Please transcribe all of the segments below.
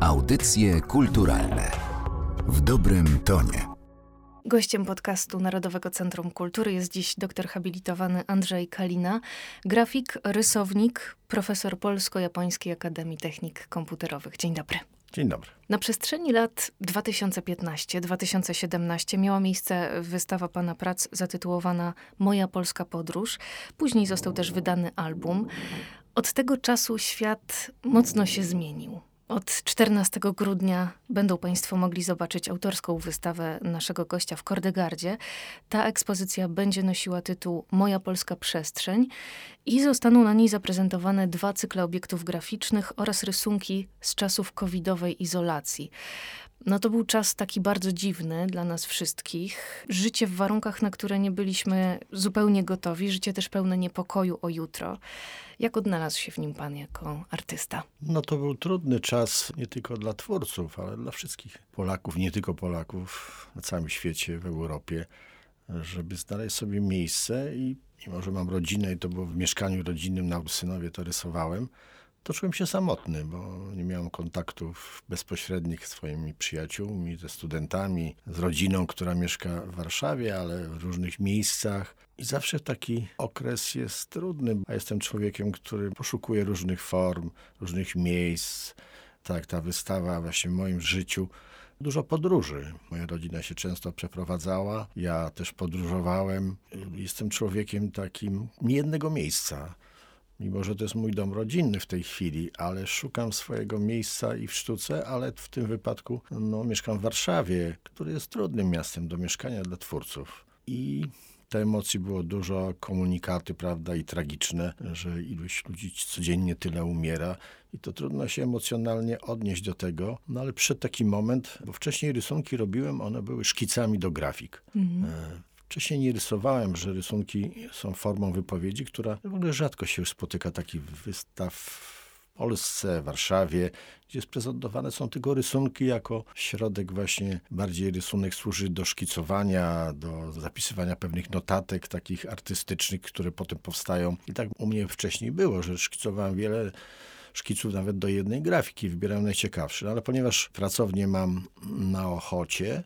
Audycje kulturalne w dobrym tonie. Gościem podcastu Narodowego Centrum Kultury jest dziś doktor habilitowany Andrzej Kalina, grafik, rysownik, profesor Polsko-Japońskiej Akademii Technik Komputerowych. Dzień dobry. Dzień dobry. Na przestrzeni lat 2015-2017 miała miejsce wystawa pana prac zatytułowana Moja Polska Podróż. Później został też wydany album. Od tego czasu świat mocno się zmienił. Od 14 grudnia będą Państwo mogli zobaczyć autorską wystawę naszego gościa w Kordegardzie. Ta ekspozycja będzie nosiła tytuł Moja Polska Przestrzeń i zostaną na niej zaprezentowane dwa cykle obiektów graficznych oraz rysunki z czasów covidowej izolacji. No to był czas taki bardzo dziwny dla nas wszystkich. Życie w warunkach, na które nie byliśmy zupełnie gotowi, życie też pełne niepokoju o jutro. Jak odnalazł się w nim pan jako artysta? No to był trudny czas nie tylko dla twórców, ale dla wszystkich Polaków, nie tylko Polaków na całym świecie, w Europie, żeby znaleźć sobie miejsce i mimo, że mam rodzinę i to było w mieszkaniu rodzinnym na Ursynowie, to rysowałem, to czułem się samotny, bo nie miałem kontaktów bezpośrednich z swoimi przyjaciółmi, ze studentami, z rodziną, która mieszka w Warszawie, ale w różnych miejscach. I zawsze taki okres jest trudny, a jestem człowiekiem, który poszukuje różnych form, różnych miejsc. Tak, ta wystawa właśnie w moim życiu dużo podróży. Moja rodzina się często przeprowadzała, ja też podróżowałem. Jestem człowiekiem takim nie jednego miejsca mimo że to jest mój dom rodzinny w tej chwili, ale szukam swojego miejsca i w sztuce, ale w tym wypadku no, mieszkam w Warszawie, który jest trudnym miastem do mieszkania dla twórców. I te emocji było dużo, komunikaty, prawda, i tragiczne, że iluś ludzi codziennie tyle umiera i to trudno się emocjonalnie odnieść do tego, no ale przyszedł taki moment, bo wcześniej rysunki robiłem, one były szkicami do grafik. Mhm. Wcześniej nie rysowałem, że rysunki są formą wypowiedzi, która w ogóle rzadko się spotyka takich wystaw w Polsce, Warszawie, gdzie sprezentowane są tylko rysunki jako środek właśnie, bardziej rysunek służy do szkicowania, do zapisywania pewnych notatek takich artystycznych, które potem powstają. I tak u mnie wcześniej było, że szkicowałem wiele szkiców nawet do jednej grafiki, wybierałem najciekawsze. No ale ponieważ pracownię mam na Ochocie,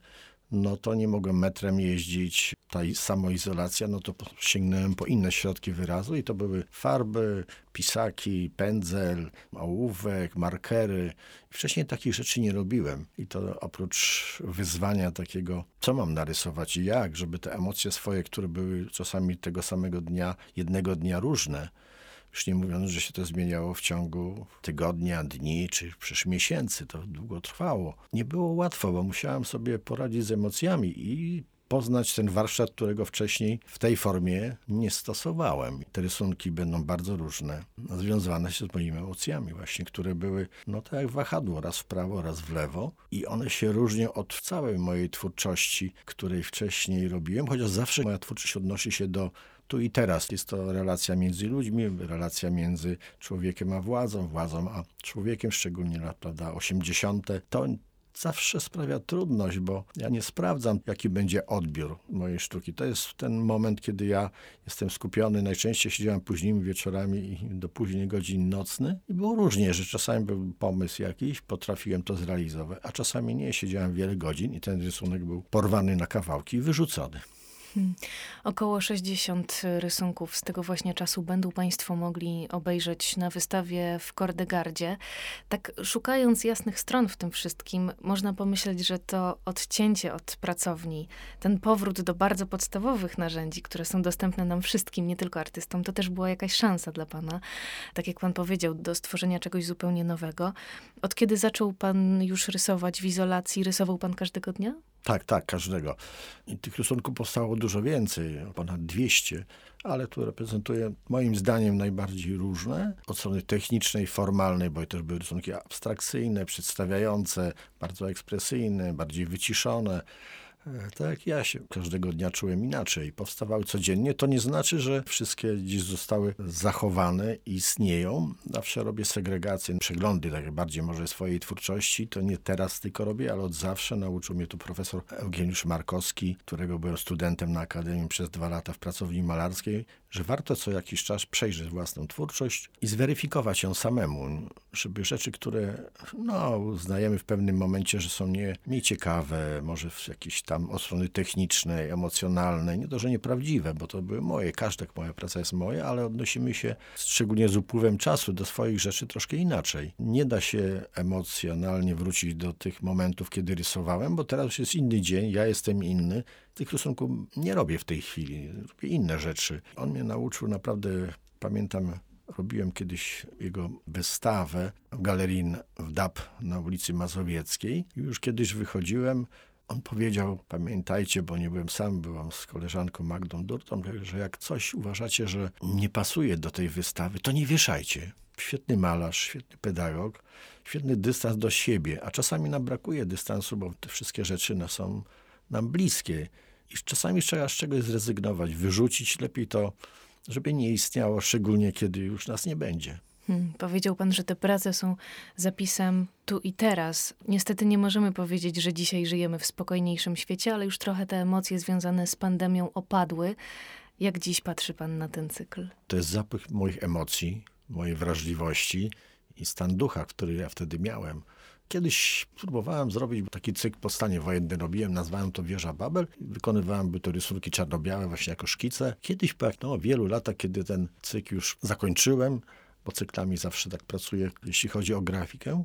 no to nie mogłem metrem jeździć, ta samoizolacja, no to sięgnąłem po inne środki wyrazu i to były farby, pisaki, pędzel, ołówek, markery. Wcześniej takich rzeczy nie robiłem i to oprócz wyzwania takiego, co mam narysować i jak, żeby te emocje swoje, które były czasami tego samego dnia, jednego dnia różne, już nie mówiąc, że się to zmieniało w ciągu tygodnia, dni czy przecież miesięcy. To długo trwało. Nie było łatwo, bo musiałem sobie poradzić z emocjami i poznać ten warsztat, którego wcześniej w tej formie nie stosowałem. Te rysunki będą bardzo różne, związane się z moimi emocjami właśnie, które były, no tak jak wahadło, raz w prawo, raz w lewo i one się różnią od całej mojej twórczości, której wcześniej robiłem, chociaż zawsze moja twórczość odnosi się do tu i teraz. Jest to relacja między ludźmi, relacja między człowiekiem a władzą, władzą a człowiekiem, szczególnie lata 80. To zawsze sprawia trudność, bo ja nie sprawdzam, jaki będzie odbiór mojej sztuki. To jest ten moment, kiedy ja jestem skupiony. Najczęściej siedziałem późnymi wieczorami do późnych godzin nocnych i było różnie, że czasami był pomysł jakiś, potrafiłem to zrealizować, a czasami nie. Siedziałem wiele godzin i ten rysunek był porwany na kawałki i wyrzucony. Hmm. Około 60 rysunków z tego właśnie czasu będą Państwo mogli obejrzeć na wystawie w Kordegardzie. Tak szukając jasnych stron w tym wszystkim, można pomyśleć, że to odcięcie od pracowni, ten powrót do bardzo podstawowych narzędzi, które są dostępne nam wszystkim, nie tylko artystom, to też była jakaś szansa dla Pana, tak jak Pan powiedział, do stworzenia czegoś zupełnie nowego. Od kiedy zaczął Pan już rysować w izolacji, rysował Pan każdego dnia? Tak, tak, każdego. I tych rysunków powstało dużo więcej, ponad 200, ale tu reprezentuje moim zdaniem najbardziej różne. Od strony technicznej, formalnej, bo też były rysunki abstrakcyjne, przedstawiające, bardzo ekspresyjne, bardziej wyciszone. E, tak ja się każdego dnia czułem inaczej. Powstawały codziennie. To nie znaczy, że wszystkie dziś zostały zachowane i istnieją. Zawsze robię segregację, przeglądy takie bardziej może swojej twórczości. To nie teraz tylko robię, ale od zawsze nauczył mnie tu profesor Eugeniusz Markowski, którego byłem studentem na Akademii przez dwa lata w pracowni malarskiej, że warto co jakiś czas przejrzeć własną twórczość i zweryfikować ją samemu, żeby rzeczy, które no, uznajemy w pewnym momencie, że są nie, nieciekawe, może w jakiejś tam od strony technicznej, emocjonalnej, nie to, że nieprawdziwe, bo to były moje, każda moja praca jest moja, ale odnosimy się szczególnie z upływem czasu do swoich rzeczy troszkę inaczej. Nie da się emocjonalnie wrócić do tych momentów, kiedy rysowałem, bo teraz już jest inny dzień, ja jestem inny, tych rysunków nie robię w tej chwili, robię inne rzeczy. On mnie nauczył naprawdę, pamiętam, robiłem kiedyś jego wystawę w galerii w DAP na ulicy Mazowieckiej. Już kiedyś wychodziłem, on powiedział, pamiętajcie, bo nie byłem sam, byłam z koleżanką Magdą Durtą, że jak coś uważacie, że nie pasuje do tej wystawy, to nie wieszajcie. Świetny malarz, świetny pedagog, świetny dystans do siebie, a czasami nam brakuje dystansu, bo te wszystkie rzeczy są nam bliskie. I czasami trzeba z czegoś zrezygnować, wyrzucić lepiej to, żeby nie istniało, szczególnie kiedy już nas nie będzie. Hmm, powiedział pan, że te prace są zapisem tu i teraz. Niestety nie możemy powiedzieć, że dzisiaj żyjemy w spokojniejszym świecie, ale już trochę te emocje związane z pandemią opadły. Jak dziś patrzy pan na ten cykl? To jest zapych moich emocji, mojej wrażliwości i stan ducha, który ja wtedy miałem. Kiedyś próbowałem zrobić taki cykl po stanie wojennym. Robiłem, nazwałem to Wieża Babel. Wykonywałem by to rysunki czarno-białe, właśnie jako szkice. Kiedyś po no, wielu latach, kiedy ten cykl już zakończyłem, bo cyklami zawsze tak pracuję, jeśli chodzi o grafikę,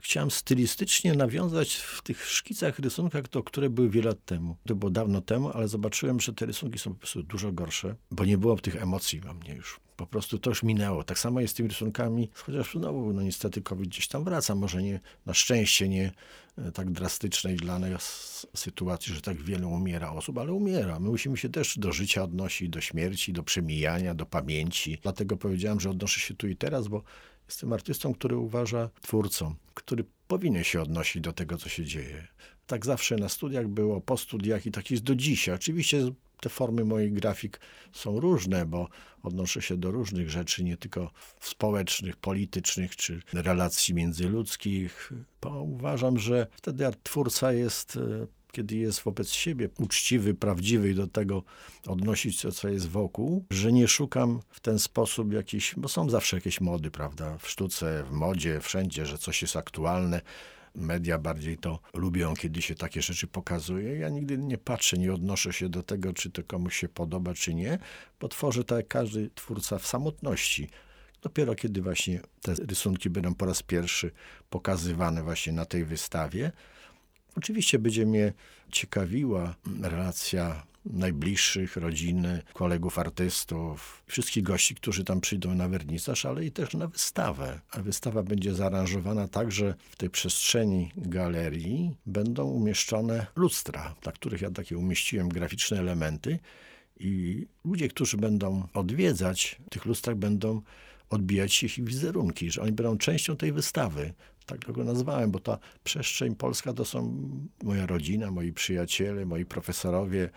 chciałem stylistycznie nawiązać w tych szkicach, rysunkach, to, które były wiele lat temu. To było dawno temu, ale zobaczyłem, że te rysunki są po prostu dużo gorsze, bo nie było tych emocji we mnie już. Po prostu to już minęło. Tak samo jest z tymi rysunkami, chociaż znowu, no niestety COVID gdzieś tam wraca, może nie, na szczęście nie tak drastycznej dla nas sytuacji, że tak wiele umiera osób, ale umiera. My musimy się też do życia odnosić, do śmierci, do przemijania, do pamięci. Dlatego powiedziałem, że odnoszę się tu i teraz, bo Jestem artystą, który uważa twórcą, który powinien się odnosić do tego, co się dzieje. Tak zawsze na studiach było, po studiach i tak jest do dzisiaj. Oczywiście te formy moich grafik są różne, bo odnoszę się do różnych rzeczy, nie tylko społecznych, politycznych czy relacji międzyludzkich. Bo uważam, że wtedy twórca jest e, kiedy jest wobec siebie uczciwy, prawdziwy i do tego odnosić to, co jest wokół, że nie szukam w ten sposób jakiś, bo są zawsze jakieś mody, prawda, w sztuce, w modzie, wszędzie, że coś jest aktualne, media bardziej to lubią, kiedy się takie rzeczy pokazuje. Ja nigdy nie patrzę, nie odnoszę się do tego, czy to komuś się podoba, czy nie, bo tworzę tak jak każdy twórca w samotności. Dopiero kiedy właśnie te rysunki będą po raz pierwszy pokazywane właśnie na tej wystawie, Oczywiście będzie mnie ciekawiła relacja najbliższych, rodziny, kolegów artystów, wszystkich gości, którzy tam przyjdą na wernisaż, ale i też na wystawę. A wystawa będzie zaaranżowana tak, że w tej przestrzeni galerii będą umieszczone lustra, na których ja takie umieściłem graficzne elementy i ludzie, którzy będą odwiedzać, tych lustrach będą odbijać się ich wizerunki, że oni będą częścią tej wystawy tak go nazwałem, bo ta przestrzeń polska to są moja rodzina, moi przyjaciele, moi profesorowie,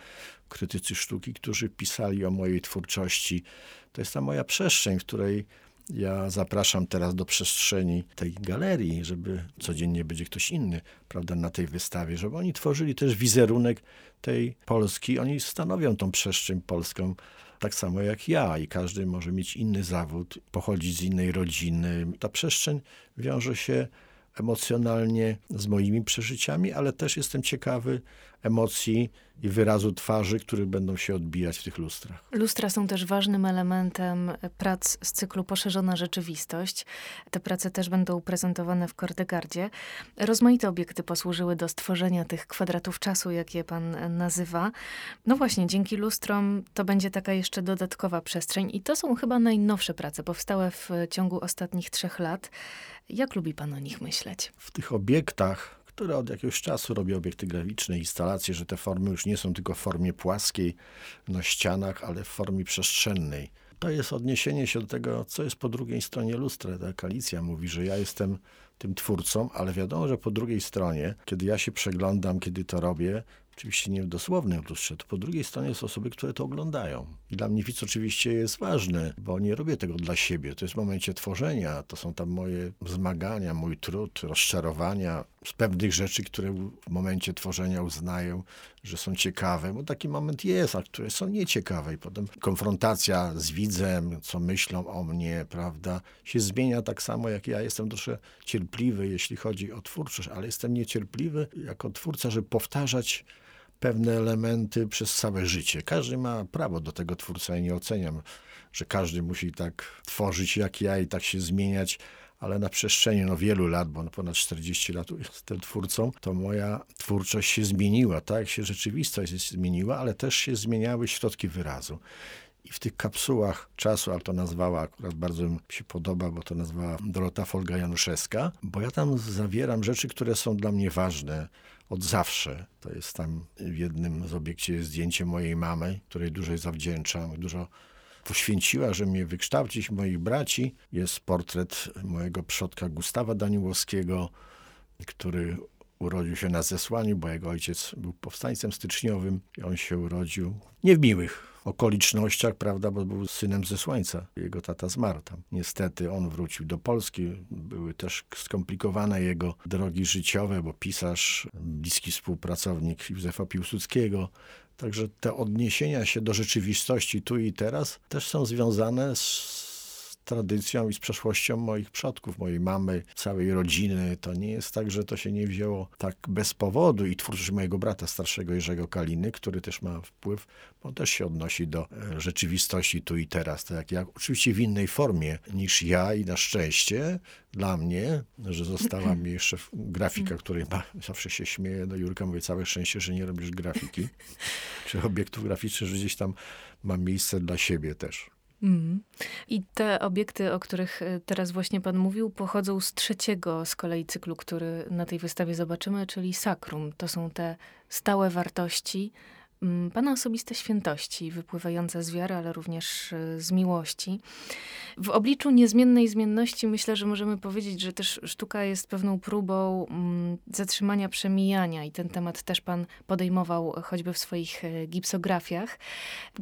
krytycy sztuki, którzy pisali o mojej twórczości. To jest ta moja przestrzeń, w której ja zapraszam teraz do przestrzeni tej galerii, żeby codziennie będzie ktoś inny, prawda, na tej wystawie, żeby oni tworzyli też wizerunek tej Polski. Oni stanowią tą przestrzeń polską tak samo jak ja i każdy może mieć inny zawód, pochodzić z innej rodziny. Ta przestrzeń wiąże się emocjonalnie z moimi przeżyciami, ale też jestem ciekawy emocji i wyrazu twarzy, które będą się odbijać w tych lustrach. Lustra są też ważnym elementem prac z cyklu Poszerzona Rzeczywistość. Te prace też będą prezentowane w Kordegardzie. Rozmaite obiekty posłużyły do stworzenia tych kwadratów czasu, jak je pan nazywa. No właśnie, dzięki lustrom to będzie taka jeszcze dodatkowa przestrzeń i to są chyba najnowsze prace, powstałe w ciągu ostatnich trzech lat. Jak lubi pan o nich myśleć? W tych obiektach które od jakiegoś czasu robi obiekty graficzne, instalacje, że te formy już nie są tylko w formie płaskiej na ścianach, ale w formie przestrzennej. To jest odniesienie się do tego, co jest po drugiej stronie lustra. Ta Alicja mówi, że ja jestem tym twórcą, ale wiadomo, że po drugiej stronie, kiedy ja się przeglądam, kiedy to robię, oczywiście nie w dosłownym lustrze, to po drugiej stronie są osoby, które to oglądają. I dla mnie widz oczywiście jest ważny, bo nie robię tego dla siebie. To jest w momencie tworzenia, to są tam moje zmagania, mój trud, rozczarowania z pewnych rzeczy, które w momencie tworzenia uznają, że są ciekawe, bo taki moment jest, a które są nieciekawe. I potem konfrontacja z widzem, co myślą o mnie, prawda, się zmienia tak samo, jak ja jestem troszkę cierpliwy, jeśli chodzi o twórczość, ale jestem niecierpliwy jako twórca, żeby powtarzać pewne elementy przez całe życie. Każdy ma prawo do tego twórca i nie oceniam, że każdy musi tak tworzyć jak ja i tak się zmieniać, ale na przestrzeni no, wielu lat, bo no, ponad 40 lat jestem twórcą, to moja twórczość się zmieniła, tak się rzeczywistość się zmieniła, ale też się zmieniały środki wyrazu. I w tych kapsułach czasu, ale to nazwała, akurat bardzo mi się podoba, bo to nazwała Dorota Folga-Januszewska, bo ja tam zawieram rzeczy, które są dla mnie ważne od zawsze. To jest tam w jednym z obiekcie zdjęcie mojej mamy, której dużo zawdzięczam, dużo poświęciła, że mnie wykształcić, moich braci. Jest portret mojego przodka Gustawa Daniłowskiego, który urodził się na zesłaniu, bo jego ojciec był powstańcem styczniowym i on się urodził nie w miłych okolicznościach, prawda, bo był synem zesłańca. Jego tata zmarł tam. Niestety on wrócił do Polski. Były też skomplikowane jego drogi życiowe, bo pisarz, bliski współpracownik Józefa Piłsudskiego. Także te odniesienia się do rzeczywistości tu i teraz też są związane z tradycją i z przeszłością moich przodków, mojej mamy, całej rodziny. To nie jest tak, że to się nie wzięło tak bez powodu i twórczość mojego brata starszego Jerzego Kaliny, który też ma wpływ, bo też się odnosi do e, rzeczywistości tu i teraz, tak jak ja. Oczywiście w innej formie niż ja i na szczęście dla mnie, że została mi jeszcze grafika, której ma, zawsze się śmieję do Jurka, mówię całe szczęście, że nie robisz grafiki, czy obiektów graficznych, że gdzieś tam mam miejsce dla siebie też. Mm. I te obiekty, o których e, teraz właśnie pan mówił, pochodzą z trzeciego z kolei cyklu, który na tej wystawie zobaczymy, czyli Sakrum. To są te stałe wartości, Pana osobiste świętości, wypływające z wiary, ale również e, z miłości. W obliczu niezmiennej zmienności myślę, że możemy powiedzieć, że też sztuka jest pewną próbą mm, zatrzymania przemijania i ten temat też Pan podejmował choćby w swoich e, gipsografiach,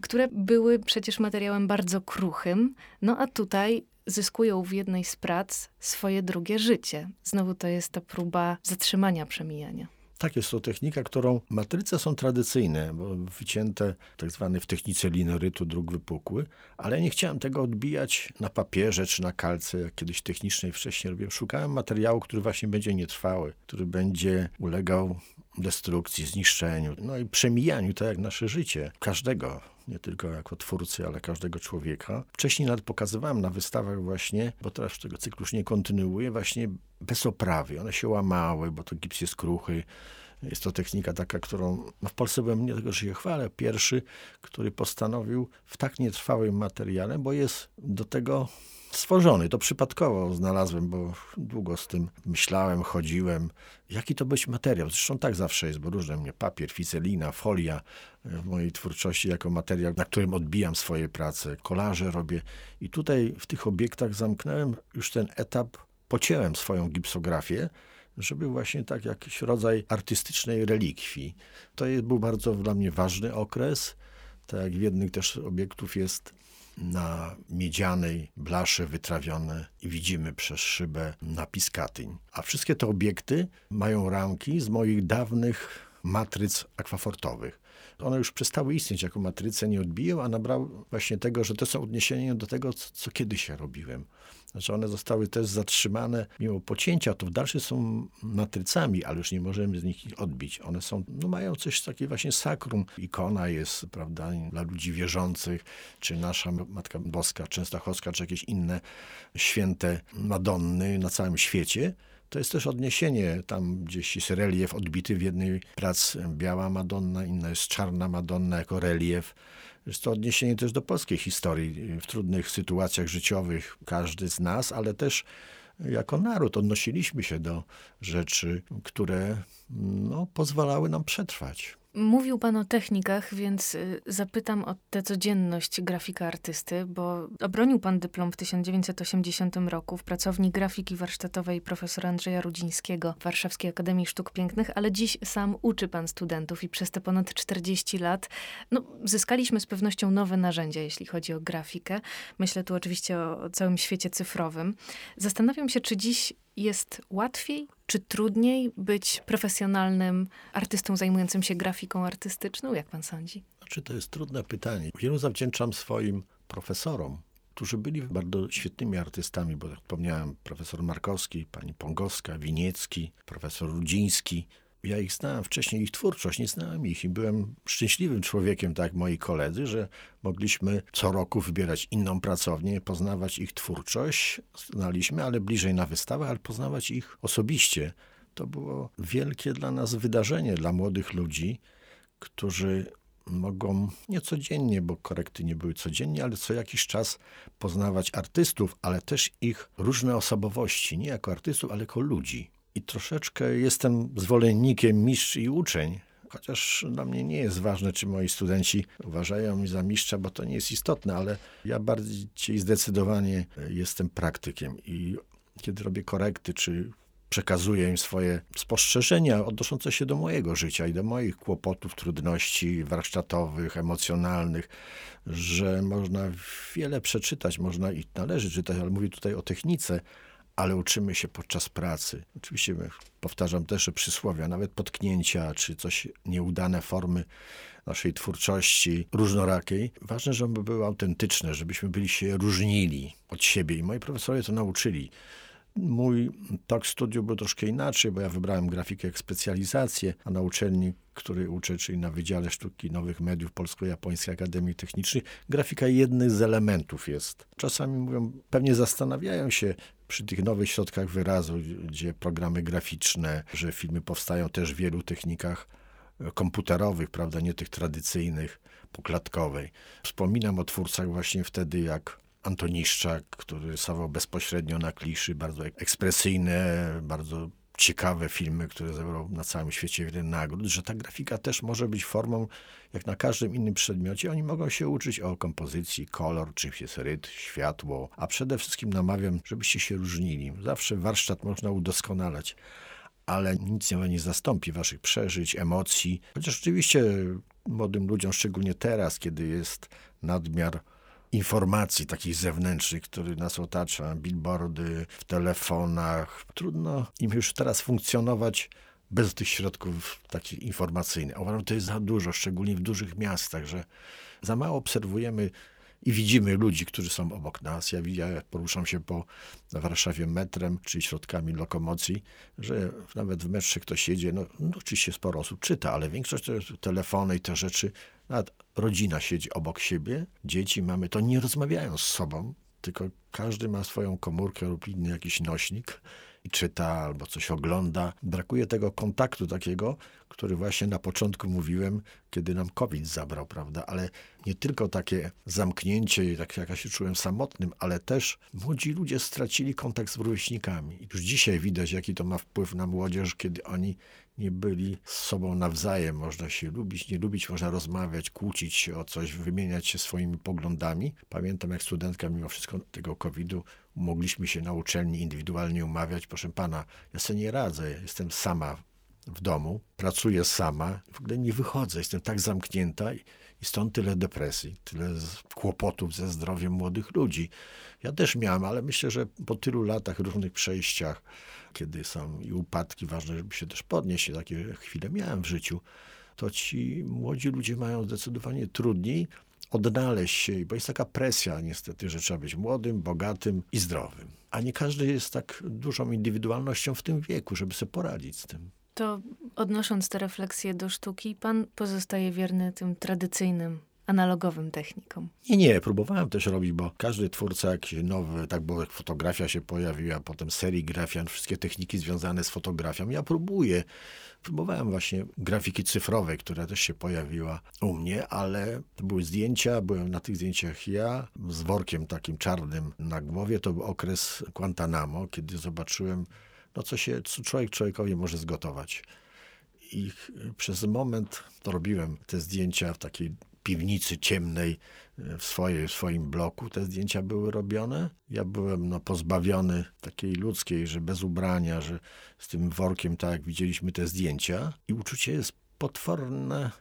które były przecież materiałem bardzo kruchym, no a tutaj zyskują w jednej z prac swoje drugie życie. Znowu to jest ta próba zatrzymania przemijania. Tak, jest to technika, którą matryce są tradycyjne, bo wycięte tak zwane w technice linorytu dróg wypukły, ale nie chciałem tego odbijać na papierze czy na kalce, jak kiedyś technicznej wcześniej robiłem. Szukałem materiału, który właśnie będzie nietrwały, który będzie ulegał destrukcji, zniszczeniu, no i przemijaniu, tak jak nasze życie, każdego, nie tylko jako twórcy, ale każdego człowieka. Wcześniej nawet pokazywałem na wystawach właśnie, bo teraz tego cyklu już nie kontynuuję, właśnie bez oprawy. One się łamały, bo to gips jest kruchy. Jest to technika taka, którą no w Polsce byłem nie tylko, że się chwalę, pierwszy, który postanowił w tak nietrwałym materiale, bo jest do tego stworzony. To przypadkowo znalazłem, bo długo z tym myślałem, chodziłem. Jaki to być materiał? Zresztą tak zawsze jest, bo różne mnie papier, ficelina, folia w mojej twórczości jako materiał, na którym odbijam swoje prace, kolaże robię. I tutaj w tych obiektach zamknąłem już ten etap, pocięłem swoją gipsografię, żeby właśnie tak jakiś rodzaj artystycznej relikwii. To jest, był bardzo dla mnie ważny okres. Tak jak w jednych też obiektów jest na miedzianej blasze wytrawione i widzimy przez szybę napis Katyń. A wszystkie te obiekty mają ramki z moich dawnych matryc akwafortowych. One już przestały istnieć jako matryce, nie odbiją, a nabrały właśnie tego, że to są odniesienia do tego, co, co kiedyś ja robiłem. Znaczy one zostały też zatrzymane mimo pocięcia, to w dalsze są matrycami, ale już nie możemy z nich odbić. One są, no mają coś takiego właśnie sakrum. Ikona jest, prawda, dla ludzi wierzących, czy nasza Matka Boska, Częstochowska, czy jakieś inne święte Madonny na całym świecie. To jest też odniesienie, tam gdzieś jest relief odbity w jednej prac biała Madonna, inna jest czarna Madonna jako relief. Jest to odniesienie też do polskiej historii. W trudnych sytuacjach życiowych każdy z nas, ale też jako naród odnosiliśmy się do rzeczy, które no, pozwalały nam przetrwać. Mówił pan o technikach, więc y, zapytam o tę codzienność grafika artysty, bo obronił pan dyplom w 1980 roku w pracowni grafiki warsztatowej profesora Andrzeja Rudzińskiego w Warszawskiej Akademii Sztuk Pięknych, ale dziś sam uczy pan studentów i przez te ponad 40 lat no, zyskaliśmy z pewnością nowe narzędzia, jeśli chodzi o grafikę. Myślę tu oczywiście o, o całym świecie cyfrowym. Zastanawiam się, czy dziś jest łatwiej czy trudniej być profesjonalnym artystą zajmującym się grafiką artystyczną? Jak pan sądzi? Znaczy, to jest trudne pytanie. Wielu zawdzięczam swoim profesorom, którzy byli bardzo świetnymi artystami, bo jak wspomniałem, profesor Markowski, pani Pongowska, Winiecki, profesor Rudziński, ja ich znałem wcześniej, ich twórczość, nie znałem ich. I byłem szczęśliwym człowiekiem, tak jak moi koledzy, że mogliśmy co roku wybierać inną pracownię, poznawać ich twórczość, znaliśmy, ale bliżej na wystawę, ale poznawać ich osobiście. To było wielkie dla nas wydarzenie, dla młodych ludzi, którzy mogą nie codziennie, bo korekty nie były codziennie, ale co jakiś czas poznawać artystów, ale też ich różne osobowości, nie jako artystów, ale jako ludzi i troszeczkę jestem zwolennikiem mistrz i uczeń. Chociaż dla mnie nie jest ważne, czy moi studenci uważają mnie za mistrza, bo to nie jest istotne, ale ja bardziej zdecydowanie jestem praktykiem i kiedy robię korekty, czy przekazuję im swoje spostrzeżenia odnoszące się do mojego życia i do moich kłopotów, trudności warsztatowych, emocjonalnych, że można wiele przeczytać, można i należy czytać, ale mówię tutaj o technice, ale uczymy się podczas pracy. Oczywiście powtarzam też przysłowia, nawet potknięcia, czy coś nieudane formy naszej twórczości różnorakiej. Ważne, żeby były autentyczne, żebyśmy byli się różnili od siebie i moi profesorowie to nauczyli. Mój tok studiów był troszkę inaczej, bo ja wybrałem grafikę jak specjalizację, a na uczelni, której uczę, czyli na Wydziale Sztuki Nowych Mediów Polsko-Japońskiej Akademii Technicznej, grafika jednym z elementów jest. Czasami mówią, pewnie zastanawiają się przy tych nowych środkach wyrazu, gdzie programy graficzne, że filmy powstają też w wielu technikach komputerowych, prawda, nie tych tradycyjnych, poklatkowej. Wspominam o twórcach właśnie wtedy, jak Antoniszczak, który rysował bezpośrednio na kliszy, bardzo ekspresyjne, bardzo ciekawe filmy, które zebrał na całym świecie wiele nagród, że ta grafika też może być formą, jak na każdym innym przedmiocie. Oni mogą się uczyć o kompozycji, kolor, czymś jest rytm, światło, a przede wszystkim namawiam, żebyście się różnili. Zawsze warsztat można udoskonalać ale nic nie zastąpi waszych przeżyć, emocji. Chociaż oczywiście młodym ludziom, szczególnie teraz, kiedy jest nadmiar informacji takich zewnętrznych, który nas otacza, billboardy w telefonach. Trudno im już teraz funkcjonować bez tych środków takich informacyjnych. Uważam, że to jest za dużo, szczególnie w dużych miastach, że za mało obserwujemy i widzimy ludzi, którzy są obok nas. Ja, ja poruszam się po Warszawie metrem, czy środkami lokomocji, że nawet w metrze ktoś jedzie, no, no oczywiście sporo osób czyta, ale większość to telefony i te rzeczy. Nawet rodzina siedzi obok siebie, dzieci, mamy, to nie rozmawiają z sobą, tylko każdy ma swoją komórkę lub inny jakiś nośnik i czyta albo coś ogląda. Brakuje tego kontaktu takiego, który właśnie na początku mówiłem, kiedy nam COVID zabrał, prawda? Ale nie tylko takie zamknięcie, tak jak ja się czułem samotnym, ale też młodzi ludzie stracili kontakt z rówieśnikami. I już dzisiaj widać, jaki to ma wpływ na młodzież, kiedy oni nie byli z sobą nawzajem. Można się lubić, nie lubić, można rozmawiać, kłócić się o coś, wymieniać się swoimi poglądami. Pamiętam, jak studentka mimo wszystko tego COVID-u mogliśmy się na uczelni indywidualnie umawiać. Proszę pana, ja sobie nie radzę, jestem sama w domu, pracuję sama, w ogóle nie wychodzę, jestem tak zamknięta i, stąd tyle depresji, tyle kłopotów ze zdrowiem młodych ludzi. Ja też miałem, ale myślę, że po tylu latach, różnych przejściach, kiedy są i upadki, ważne, żeby się też podnieść, takie chwile miałem w życiu, to ci młodzi ludzie mają zdecydowanie trudniej odnaleźć się, bo jest taka presja niestety, że trzeba być młodym, bogatym i zdrowym. A nie każdy jest tak dużą indywidualnością w tym wieku, żeby sobie poradzić z tym. To odnosząc te refleksje do sztuki, pan pozostaje wierny tym tradycyjnym analogowym technikom. Nie, nie, próbowałem też robić, bo każdy twórca jakiś nowy, tak było jak fotografia się pojawiła, potem serigrafia, wszystkie techniki związane z fotografią. Ja próbuję. Próbowałem właśnie grafiki cyfrowej, która też się pojawiła u mnie, ale to były zdjęcia, byłem na tych zdjęciach ja z workiem takim czarnym na głowie. To był okres Guantanamo, kiedy zobaczyłem, no co się, co człowiek człowiekowi może zgotować i przez moment robiłem te zdjęcia w takiej piwnicy ciemnej w, swojej, w swoim bloku te zdjęcia były robione. Ja byłem no, pozbawiony takiej ludzkiej, że bez ubrania, że z tym workiem, tak jak widzieliśmy te zdjęcia. I uczucie jest potworne.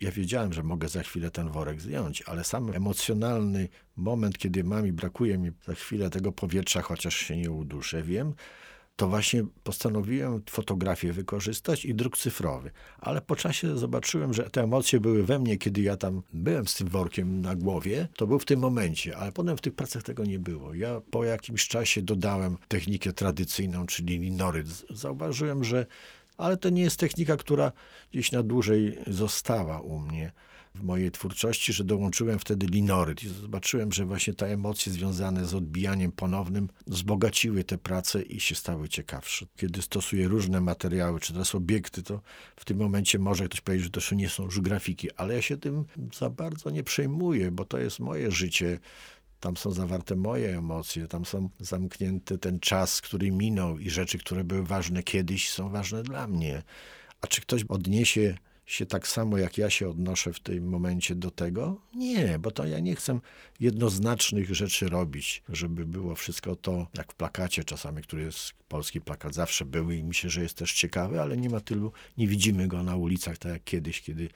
Ja wiedziałem, że mogę za chwilę ten worek zdjąć, ale sam emocjonalny moment, kiedy mami brakuje mi za chwilę tego powietrza, chociaż się nie uduszę, wiem, to właśnie postanowiłem fotografię wykorzystać i druk cyfrowy. Ale po czasie zobaczyłem, że te emocje były we mnie, kiedy ja tam byłem z tym workiem na głowie. To był w tym momencie, ale potem w tych pracach tego nie było. Ja po jakimś czasie dodałem technikę tradycyjną, czyli linoryt. Zauważyłem, że ale to nie jest technika, która gdzieś na dłużej została u mnie w mojej twórczości, że dołączyłem wtedy linoryt i zobaczyłem, że właśnie te emocje związane z odbijaniem ponownym wzbogaciły te prace i się stały ciekawsze. Kiedy stosuję różne materiały, czy teraz obiekty, to w tym momencie może ktoś powiedzieć, że to nie są już grafiki, ale ja się tym za bardzo nie przejmuję, bo to jest moje życie. Tam są zawarte moje emocje, tam są zamknięte ten czas, który minął i rzeczy, które były ważne kiedyś, są ważne dla mnie. A czy ktoś odniesie się tak samo jak ja się odnoszę w tym momencie do tego? Nie, bo to ja nie chcę jednoznacznych rzeczy robić, żeby było wszystko to, jak w plakacie czasami, który jest, polski plakat zawsze był i myślę, że jest też ciekawy, ale nie ma tylu, nie widzimy go na ulicach, tak jak kiedyś, kiedy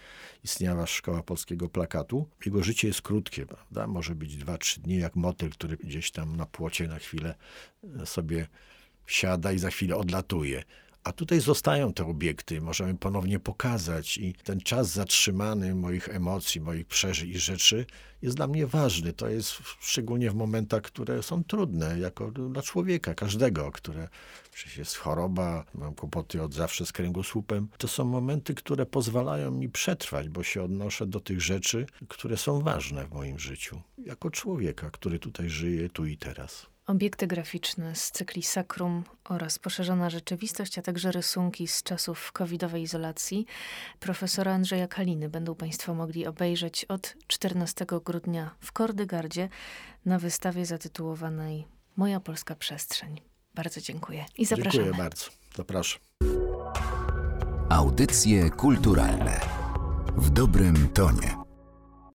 istniała szkoła polskiego plakatu. Jego życie jest krótkie, prawda? Może być dwa, trzy dni, jak motyl, który gdzieś tam na płocie na chwilę sobie wsiada i za chwilę odlatuje. A tutaj zostają te obiekty, możemy ponownie pokazać i ten czas zatrzymany moich emocji, moich przeżyć i rzeczy jest dla mnie ważny. To jest szczególnie w momentach, które są trudne, jako dla człowieka, każdego, które przecież jest choroba, mam kłopoty od zawsze z kręgosłupem. To są momenty, które pozwalają mi przetrwać, bo się odnoszę do tych rzeczy, które są ważne w moim życiu, jako człowieka, który tutaj żyje tu i teraz. Obiekty graficzne z cykli Sakrum oraz poszerzona rzeczywistość, a także rysunki z czasów covidowej izolacji profesora Andrzeja Kaliny będą Państwo mogli obejrzeć od 14 grudnia w Kordygardzie na wystawie zatytułowanej Moja Polska Przestrzeń. Bardzo dziękuję i zapraszam. Dziękuję bardzo. Zapraszam. Audycje kulturalne w dobrym tonie.